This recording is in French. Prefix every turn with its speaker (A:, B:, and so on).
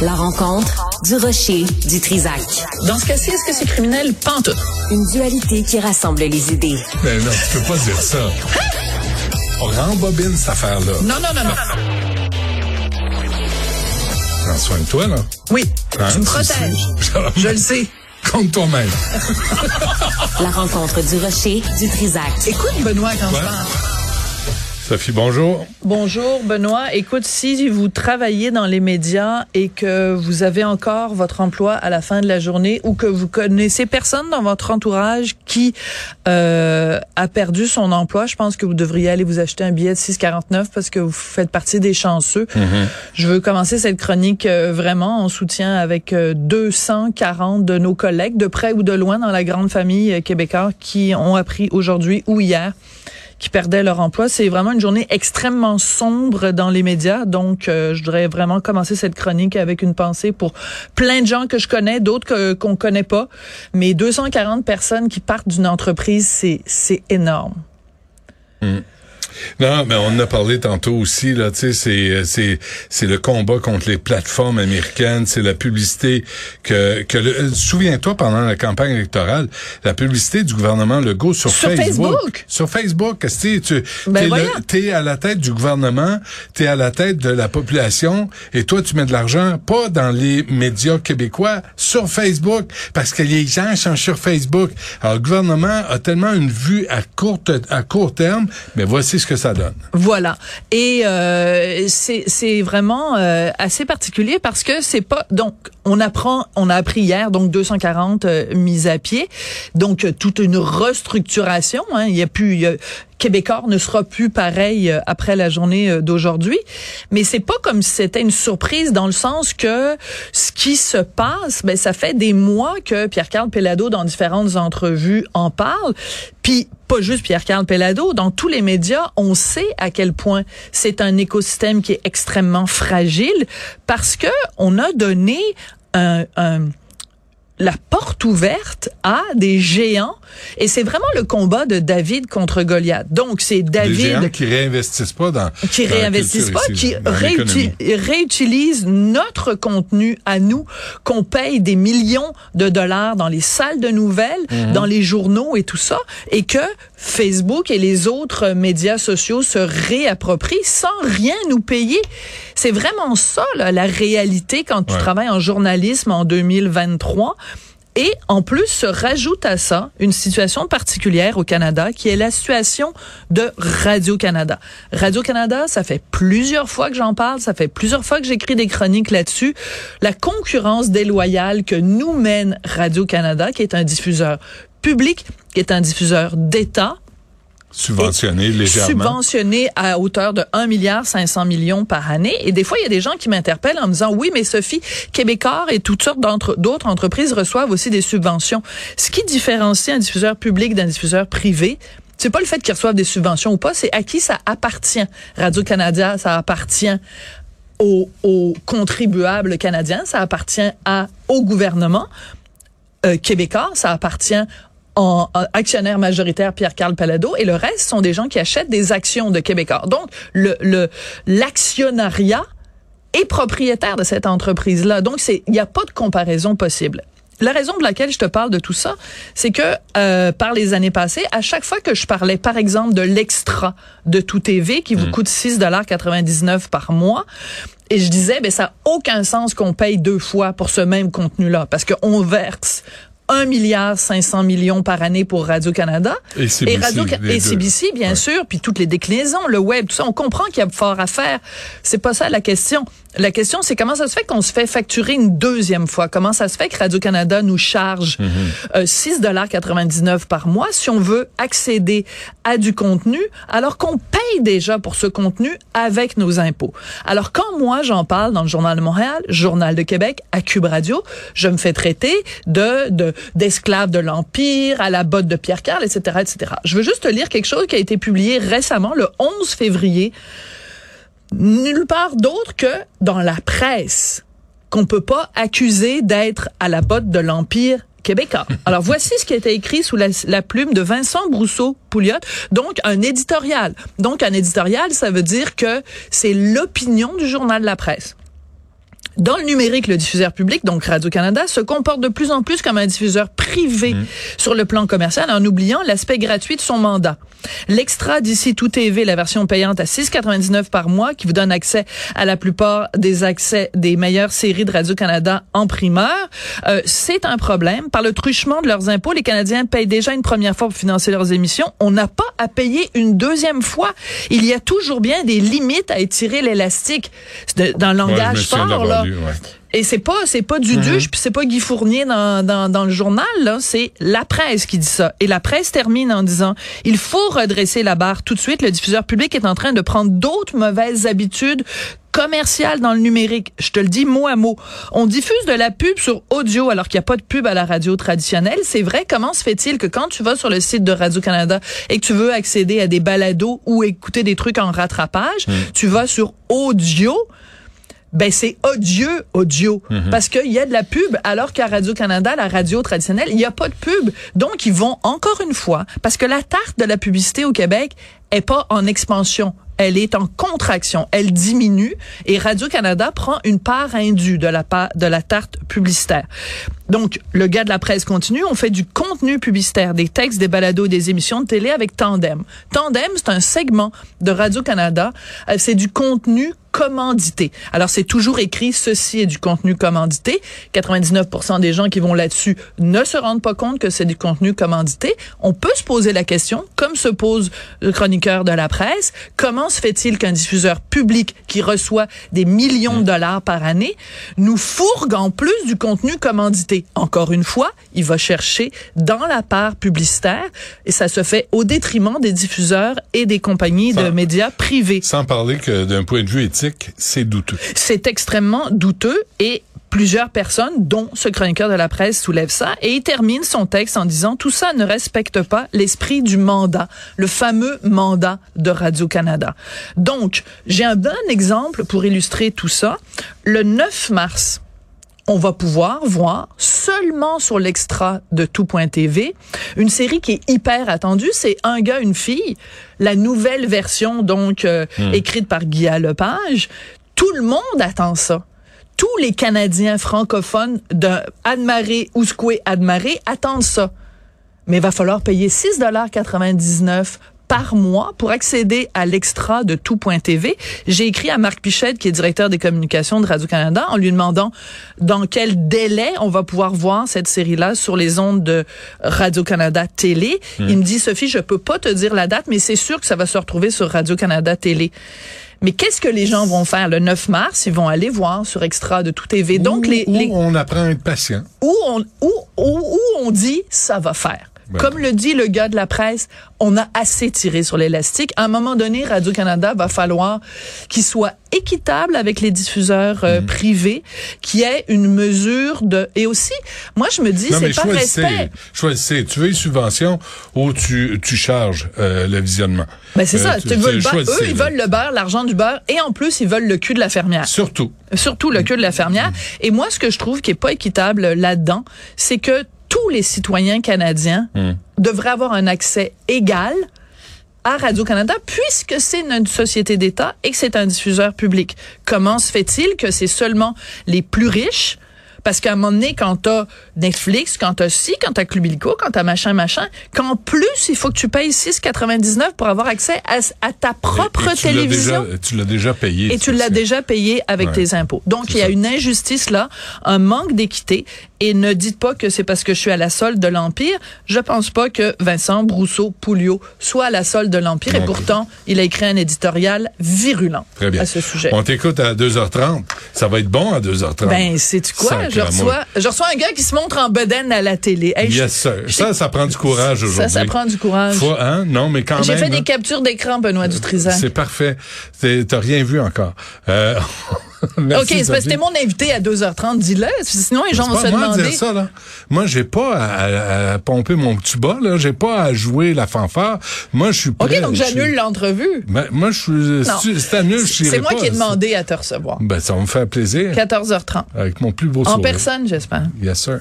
A: La rencontre du rocher du Trisac.
B: Dans ce cas-ci, est-ce que c'est criminel? Pantoute.
A: Une dualité qui rassemble les idées.
C: Mais non, tu peux pas dire ça. On rembobine cette affaire-là.
B: Non, non, non, non.
C: Prends soin de toi, là.
B: Oui,
C: Hein,
B: tu me protèges. Je le sais.
C: Compte toi-même.
A: La rencontre du rocher du Trisac.
B: Écoute, Benoît, quand je
C: Ouais.
B: parle.
C: Sophie, bonjour.
D: Bonjour Benoît. Écoute, si vous travaillez dans les médias et que vous avez encore votre emploi à la fin de la journée ou que vous connaissez personne dans votre entourage qui euh, a perdu son emploi, je pense que vous devriez aller vous acheter un billet de 6,49 parce que vous faites partie des chanceux. Je veux commencer cette chronique euh, vraiment en soutien avec euh, 240 de nos collègues de près ou de loin dans la grande famille euh, québécoise qui ont appris aujourd'hui ou hier qui perdaient leur emploi. C'est vraiment une journée extrêmement sombre dans les médias. Donc, euh, je voudrais vraiment commencer cette chronique avec une pensée pour plein de gens que je connais, d'autres qu'on connaît pas. Mais 240 personnes qui partent d'une entreprise, c'est, c'est énorme.
C: Non, mais on en a parlé tantôt aussi, là, tu sais, c'est, euh, c'est, c'est le combat contre les plateformes américaines, c'est la publicité que, que le, euh, souviens-toi, pendant la campagne électorale, la publicité du gouvernement Legault sur,
D: Sur Facebook?
C: Sur Facebook, que tu,
D: Ben
C: t'es, t'es à la tête du gouvernement, t'es à la tête de la population, et toi, tu mets de l'argent, pas dans les médias québécois, sur Facebook, parce que les gens sont sur Facebook. Alors, le gouvernement a tellement une vue à courte, à court terme, mais voici que ça donne.
D: Voilà. Et euh, c'est c'est vraiment euh, assez particulier parce que c'est pas donc on apprend on a appris hier donc 240 euh, mises à pied. Donc euh, toute une restructuration hein, il y a plus il y a- Québécois ne sera plus pareil euh, après la journée d'aujourd'hui, mais c'est pas comme si c'était une surprise dans le sens que ce qui se passe, ben ça fait des mois que Pierre-Carl Pellado dans différentes entrevues en parle, puis pas juste Pierre-Carl Pellado, dans tous les médias, on sait à quel point c'est un écosystème qui est extrêmement fragile parce que on a donné un, un la porte ouverte à des géants et c'est vraiment le combat de David contre Goliath. Donc c'est
C: Des géants
D: David
C: qui réinvestissent pas dans
D: qui
C: dans
D: réinvestissent pas,
C: ici,
D: qui
C: dans l'économie.
D: réuti- réutilisent notre contenu à nous, qu'on paye des millions de dollars dans les salles de nouvelles,
C: Mhm.
D: dans les journaux et tout ça, et que Facebook et les autres médias sociaux se réapproprient sans rien nous payer. C'est vraiment ça, là, la réalité quand tu
C: Ouais.
D: travailles en journalisme en 2023. Et en plus, se rajoute à ça une situation particulière au Canada, qui est la situation de Radio-Canada. Radio-Canada, ça fait plusieurs fois que j'en parle, ça fait plusieurs fois que j'écris des chroniques là-dessus. La concurrence déloyale que nous mène Radio-Canada, qui est un diffuseur public, qui est un diffuseur d'État,
C: subventionné légèrement.
D: subventionné à hauteur de 1 milliard 500 millions par année. Et des fois, il y a des gens qui m'interpellent en me disant, oui, mais Sophie, Québécois et toutes sortes d'autres entreprises reçoivent aussi des subventions. Ce qui différencie un diffuseur public d'un diffuseur privé, c'est pas le fait qu'ils reçoivent des subventions ou pas, c'est à qui ça appartient. Radio-Canada, ça appartient aux, aux contribuables canadiens, ça appartient à, au gouvernement euh, québécois, ça appartient en, en actionnaire majoritaire Pierre-Carl Palado et le reste sont des gens qui achètent des actions de Québécois. Donc le le l'actionnariat est propriétaire de cette entreprise-là. Donc c'est il n'y a pas de comparaison possible. La raison pour laquelle je te parle de tout ça, c'est que euh, par les années passées, à chaque fois que je parlais, par exemple, de l'extra de tout TV qui vous coûte 6,99 par mois, et je disais, ben ça n'a aucun sens qu'on paye deux fois pour ce même contenu-là, parce qu'on verse 1 milliard 500 millions par année pour Radio-Canada.
C: Et CBC,
D: Radio
C: les
D: et. CBC, bien
C: Ouais.
D: sûr, puis toutes les déclinaisons, le web, tout ça, on comprend qu'il y a fort à faire. C'est pas ça la question. La question, c'est comment ça se fait qu'on se fait facturer une deuxième fois? Comment ça se fait que Radio-Canada nous charge euh, 6,99 par mois si on veut accéder à du contenu alors qu'on paye déjà pour ce contenu avec nos impôts? Alors, quand moi, j'en parle dans le Journal de Montréal, Journal de Québec, à Cube Radio, je me fais traiter de, de d'esclave de l'Empire, à la botte de Pierre Carl, etc., etc. Je veux juste te lire quelque chose qui a été publié récemment, le 11 février, nulle part d'autre que dans la presse, qu'on peut pas accuser d'être à la botte de l'Empire québécois. Alors voici ce qui a été écrit sous la, la plume de Vincent Brousseau-Pouliot, donc un éditorial. Donc un éditorial, ça veut dire que c'est l'opinion du journal de la presse. Dans le numérique, le diffuseur public, donc Radio-Canada, se comporte de plus en plus comme un diffuseur privé
C: Mmh.
D: sur le plan commercial en oubliant l'aspect gratuit de son mandat. L'extra d'ici tout TV, la version payante à 6,99 par mois, qui vous donne accès à la plupart des accès des meilleures séries de Radio-Canada en primeur, euh, c'est un problème. Par le truchement de leurs impôts, les Canadiens payent déjà une première fois pour financer leurs émissions. On n'a pas à payer une deuxième fois. Il y a toujours bien des limites à étirer l'élastique. Dans le langage fort, là.
C: ouais.
D: Et c'est pas c'est pas du duche puis c'est pas Guy Fournier dans, dans, dans le journal là, c'est la presse qui dit ça. Et la presse termine en disant il faut redresser la barre tout de suite. Le diffuseur public est en train de prendre d'autres mauvaises habitudes commerciales dans le numérique. Je te le dis mot à mot. On diffuse de la pub sur audio alors qu'il n'y a pas de pub à la radio traditionnelle. C'est vrai. Comment se fait-il que quand tu vas sur le site de Radio-Canada et que tu veux accéder à des balados ou écouter des trucs en rattrapage, tu vas sur audio? Ben c'est odieux audio. Parce qu'il y a de la pub alors qu'à Radio Canada la radio traditionnelle il y a pas de pub. Donc ils vont encore une fois parce que la tarte de la publicité au Québec est pas en expansion. Elle est en contraction, elle diminue. Et Radio-Canada prend une part indue de la part de la tarte publicitaire. Donc le gars de la presse continue, on fait du contenu publicitaire, des textes, des balados, des émissions de télé avec Tandem. Tandem, c'est un segment de Radio-Canada, Euh, c'est du contenu commandité. Alors c'est toujours écrit ceci est du contenu commandité. 99% des gens qui vont là-dessus ne se rendent pas compte que c'est du contenu commandité. On peut se poser la question, comme se pose le chroniqueur de la presse, comment se fait-il qu'un diffuseur public qui reçoit des millions de dollars par année nous fourgue en plus du contenu commandité? Encore une fois, il va chercher dans la part publicitaire et ça se fait au détriment des diffuseurs et des compagnies de médias privés.
C: Sans parler que d'un point de vue éthique, c'est douteux.
D: C'est extrêmement douteux et plusieurs personnes, dont ce chroniqueur de la presse, soulèvent ça et il termine son texte en disant tout ça ne respecte pas l'esprit du mandat, le fameux mandat de Radio-Canada. Donc, j'ai un bon exemple pour illustrer tout ça. Le 9 mars, on va pouvoir voir seulement sur l'extra de tout.tv une série qui est hyper attendue, c'est Un gars, une fille, la nouvelle version donc euh, écrite par Guy Lepage. Tout le monde attend ça. Tous les Canadiens francophones de Admaré, Ouskoué, Admaré attendent ça. Mais il va falloir payer 6,99 par mois pour accéder à l'extra de tout.tv. J'ai écrit à Marc Pichette, qui est directeur des communications de Radio-Canada, en lui demandant dans quel délai on va pouvoir voir cette série-là sur les ondes de Radio-Canada Télé. Il me dit, Sophie, je peux pas te dire la date, mais c'est sûr que ça va se retrouver sur Radio-Canada Télé. Mais qu'est-ce que les gens vont faire? Le 9 mars? Ils vont aller voir sur Extra de tout TV. Donc, les, les,
C: on apprend à être patient.
D: où on, où, où, où on dit ça va faire.
C: Ben.
D: Comme le dit le gars de la presse, on a assez tiré sur l'élastique. À un moment donné, Radio-Canada va falloir qu'il soit équitable avec les diffuseurs
C: Mm.
D: euh, privés, qu'il y ait une mesure de... Et aussi, moi, je me dis, c'est pas
C: choisissez.
D: respect.
C: Choisissez. Tu veux une subvention ou tu, tu charges euh, le visionnement.
D: Ben c'est
C: Euh,
D: ça.
C: tu-
D: Tu veux le
C: tu
D: beurre.
C: choisissez,
D: Eux, ils veulent le beurre, l'argent du beurre, et en plus, ils veulent le cul de la fermière.
C: Surtout.
D: surtout le cul de la fermière. Et moi, ce que je trouve qui est pas équitable là-dedans, c'est que tous les citoyens canadiens devraient avoir un accès égal à Radio-Canada puisque c'est une société d'État et que c'est un diffuseur public. Comment se fait-il que c'est seulement les plus riches parce qu'à un moment donné, quand t'as Netflix, quand t'as ci, quand t'as Club Illico, quand t'as machin, machin, qu'en plus, il faut que tu payes 6,99 pour avoir accès à, à ta propre
C: Et tu l'as
D: télévision.
C: déjà- tu l'as déjà payé.
D: Et tu l'as déjà payé avec
C: Ouais.
D: tes impôts. Donc, il y a
C: ça.
D: une injustice là, un manque d'équité. Et ne dites pas que c'est parce que je suis à la solde de l'Empire. Je pense pas que Vincent Brousseau-Pouliot soit à la solde de l'Empire. Et pourtant, il a écrit un éditorial virulent
C: Très bien.
D: à ce sujet.
C: On t'écoute à 2h30. Ça va être bon à 2h30.
D: Ben, c'est quoi? Je reçois, je reçois un gars qui se montre en bedaine à la télé. Hey,
C: Yes,
D: je-
C: Ça, ça prend du courage
D: ça,
C: aujourd'hui.
D: ça prend du courage.
C: Faut, hein? Non, mais quand même.
D: J'ai fait
C: hein.
D: des captures d'écran, Benoît Dutrisac.
C: C'est parfait. T'as rien vu encore. Euh, merci,
D: OK, c'est parce que
C: Sophie.
D: t'es mon invité à 2h30, dis-le. Sinon, les gens vont se
C: moi de
D: demander.
C: dire ça, là. Moi, j'ai pas à, pomper mon tuba, là. J'ai pas à jouer la fanfare. Moi, je suis prêt.
D: OK, donc j'annule l'entrevue.
C: Ben, moi, je suis, c'est annule, je
D: C'est moi
C: pas.
D: qui ai demandé à te recevoir.
C: Ben, ça va me faire plaisir.
D: 14h30.
C: Avec mon plus beau
D: En
C: sourire.
D: personne, j'espère.
C: Yes, sir.